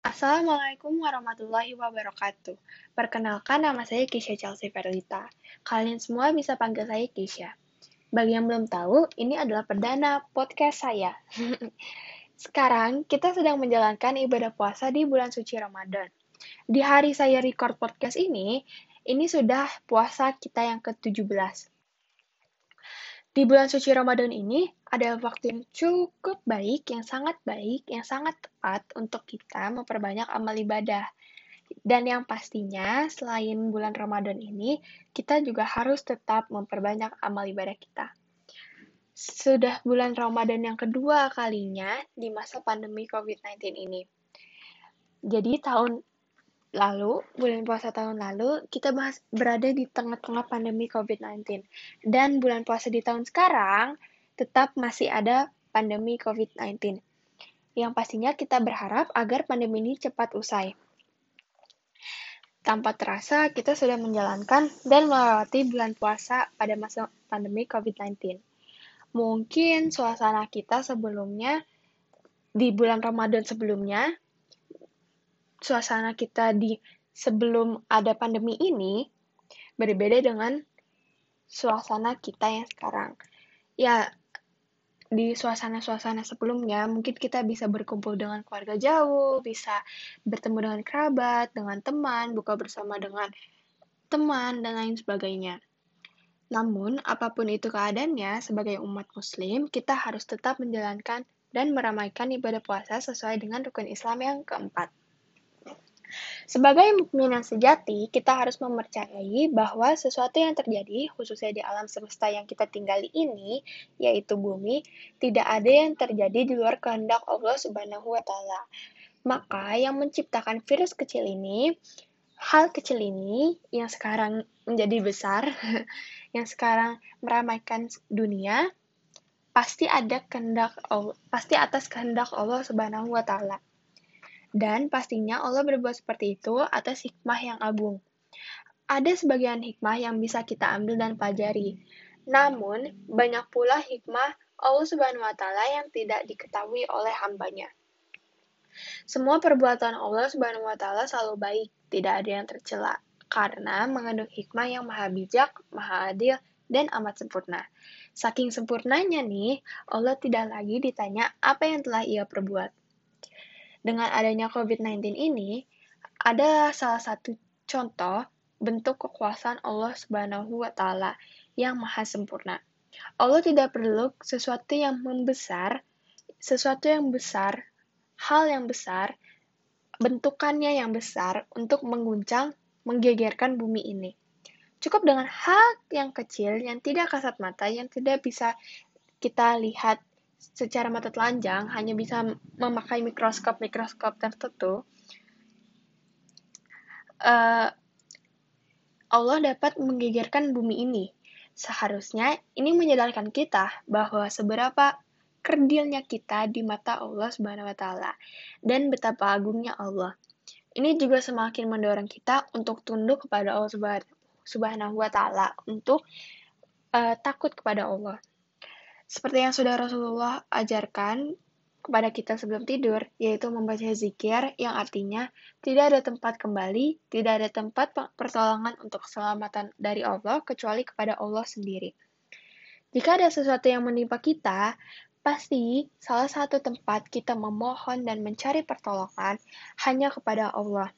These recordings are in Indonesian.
Assalamualaikum warahmatullahi wabarakatuh. Perkenalkan nama saya Kisha Chelsea Verlita. Kalian semua bisa panggil saya Kisha. Bagi yang belum tahu, ini adalah perdana podcast saya. Sekarang kita sedang menjalankan ibadah puasa di bulan suci Ramadan. Di hari saya record podcast ini, ini sudah puasa kita yang ke-17. Di bulan suci Ramadan ini adalah waktu yang cukup baik, yang sangat baik, yang sangat tepat untuk kita memperbanyak amal ibadah. Dan yang pastinya, selain bulan Ramadan ini, kita juga harus tetap memperbanyak amal ibadah kita. Sudah bulan Ramadan yang kedua kalinya di masa pandemi COVID-19 ini. Jadi tahun lalu, bulan puasa tahun lalu, kita bahas berada di tengah-tengah pandemi COVID-19. Dan bulan puasa di tahun sekarang, tetap masih ada pandemi COVID-19. Yang pastinya kita berharap agar pandemi ini cepat usai. Tanpa terasa, kita sudah menjalankan dan melewati bulan puasa pada masa pandemi COVID-19. Mungkin suasana kita sebelumnya, di bulan Ramadan sebelumnya, suasana kita di sebelum ada pandemi ini berbeda dengan suasana kita yang sekarang. Ya, di suasana-suasana sebelumnya, mungkin kita bisa berkumpul dengan keluarga jauh, bisa bertemu dengan kerabat, dengan teman, buka bersama dengan teman, dan lain sebagainya. Namun, apa pun itu keadaannya, sebagai umat muslim, kita harus tetap menjalankan dan meramaikan ibadah puasa sesuai dengan rukun Islam yang keempat. Sebagai mukmin yang sejati, kita harus mempercayai bahwa sesuatu yang terjadi, khususnya di alam semesta yang kita tinggali ini, yaitu bumi, tidak ada yang terjadi di luar kehendak Allah Subhanahu wa taala. Maka yang menciptakan virus kecil ini, hal kecil ini yang sekarang menjadi besar, yang sekarang meramaikan dunia, pasti ada kehendak Allah, pasti atas kehendak Allah Subhanahu wa taala. Dan pastinya Allah berbuat seperti itu atas hikmah yang agung. Ada sebagian hikmah yang bisa kita ambil dan pelajari. Namun, banyak pula hikmah Allah Subhanahu wa taala yang tidak diketahui oleh hambanya. Semua perbuatan Allah Subhanahu wa taala selalu baik, tidak ada yang tercela karena mengandung hikmah yang maha bijak, maha adil, dan amat sempurna. Saking sempurnanya nih, Allah tidak lagi ditanya apa yang telah ia perbuat dengan adanya COVID-19 ini, ada salah satu contoh bentuk kekuasaan Allah Subhanahu wa taala yang maha sempurna. Allah tidak perlu sesuatu yang membesar, sesuatu yang besar, hal yang besar, bentukannya yang besar untuk mengguncang, menggegerkan bumi ini. Cukup dengan hal yang kecil yang tidak kasat mata, yang tidak bisa kita lihat secara mata telanjang hanya bisa memakai mikroskop-mikroskop tertentu, uh, Allah dapat menggegerkan bumi ini. Seharusnya ini menyadarkan kita bahwa seberapa kerdilnya kita di mata Allah Subhanahu wa taala dan betapa agungnya Allah. Ini juga semakin mendorong kita untuk tunduk kepada Allah Subhanahu wa taala untuk uh, takut kepada Allah. Seperti yang sudah Rasulullah ajarkan kepada kita sebelum tidur, yaitu membaca zikir yang artinya tidak ada tempat kembali, tidak ada tempat pertolongan untuk keselamatan dari Allah kecuali kepada Allah sendiri. Jika ada sesuatu yang menimpa kita, pasti salah satu tempat kita memohon dan mencari pertolongan hanya kepada Allah.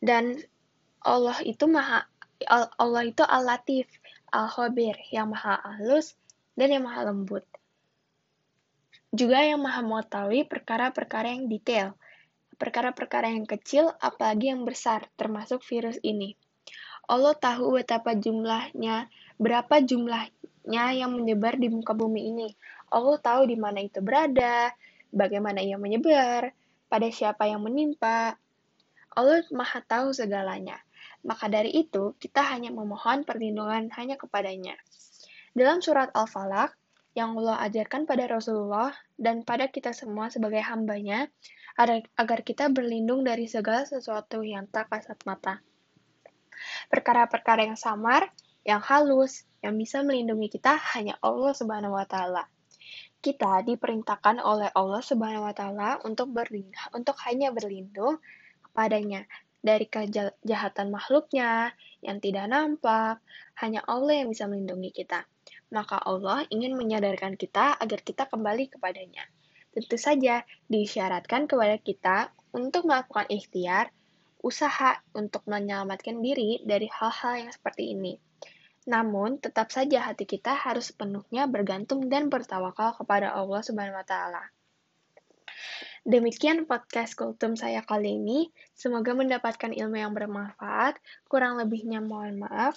Dan Allah itu maha Allah itu al-latif, al-khabir, yang maha halus, dan yang maha lembut. Juga yang maha mengetahui perkara-perkara yang detail, perkara-perkara yang kecil, apalagi yang besar, termasuk virus ini. Allah tahu betapa jumlahnya, berapa jumlahnya yang menyebar di muka bumi ini. Allah tahu di mana itu berada, bagaimana ia menyebar, pada siapa yang menimpa. Allah maha tahu segalanya. Maka dari itu, kita hanya memohon perlindungan hanya kepadanya. Dalam surat Al-Falaq, yang Allah ajarkan pada Rasulullah dan pada kita semua sebagai hambanya, agar kita berlindung dari segala sesuatu yang tak kasat mata. Perkara-perkara yang samar, yang halus, yang bisa melindungi kita hanya Allah Subhanahu wa taala. Kita diperintahkan oleh Allah Subhanahu wa taala untuk berlindung, untuk hanya berlindung kepadanya dari kejahatan makhluknya yang tidak nampak. Hanya Allah yang bisa melindungi kita. Maka Allah ingin menyadarkan kita agar kita kembali kepadanya. Tentu saja disyaratkan kepada kita untuk melakukan ikhtiar, usaha untuk menyelamatkan diri dari hal-hal yang seperti ini. Namun, tetap saja hati kita harus sepenuhnya bergantung dan bertawakal kepada Allah Subhanahu wa taala. Demikian podcast Kultum saya kali ini. Semoga mendapatkan ilmu yang bermanfaat. Kurang lebihnya mohon maaf.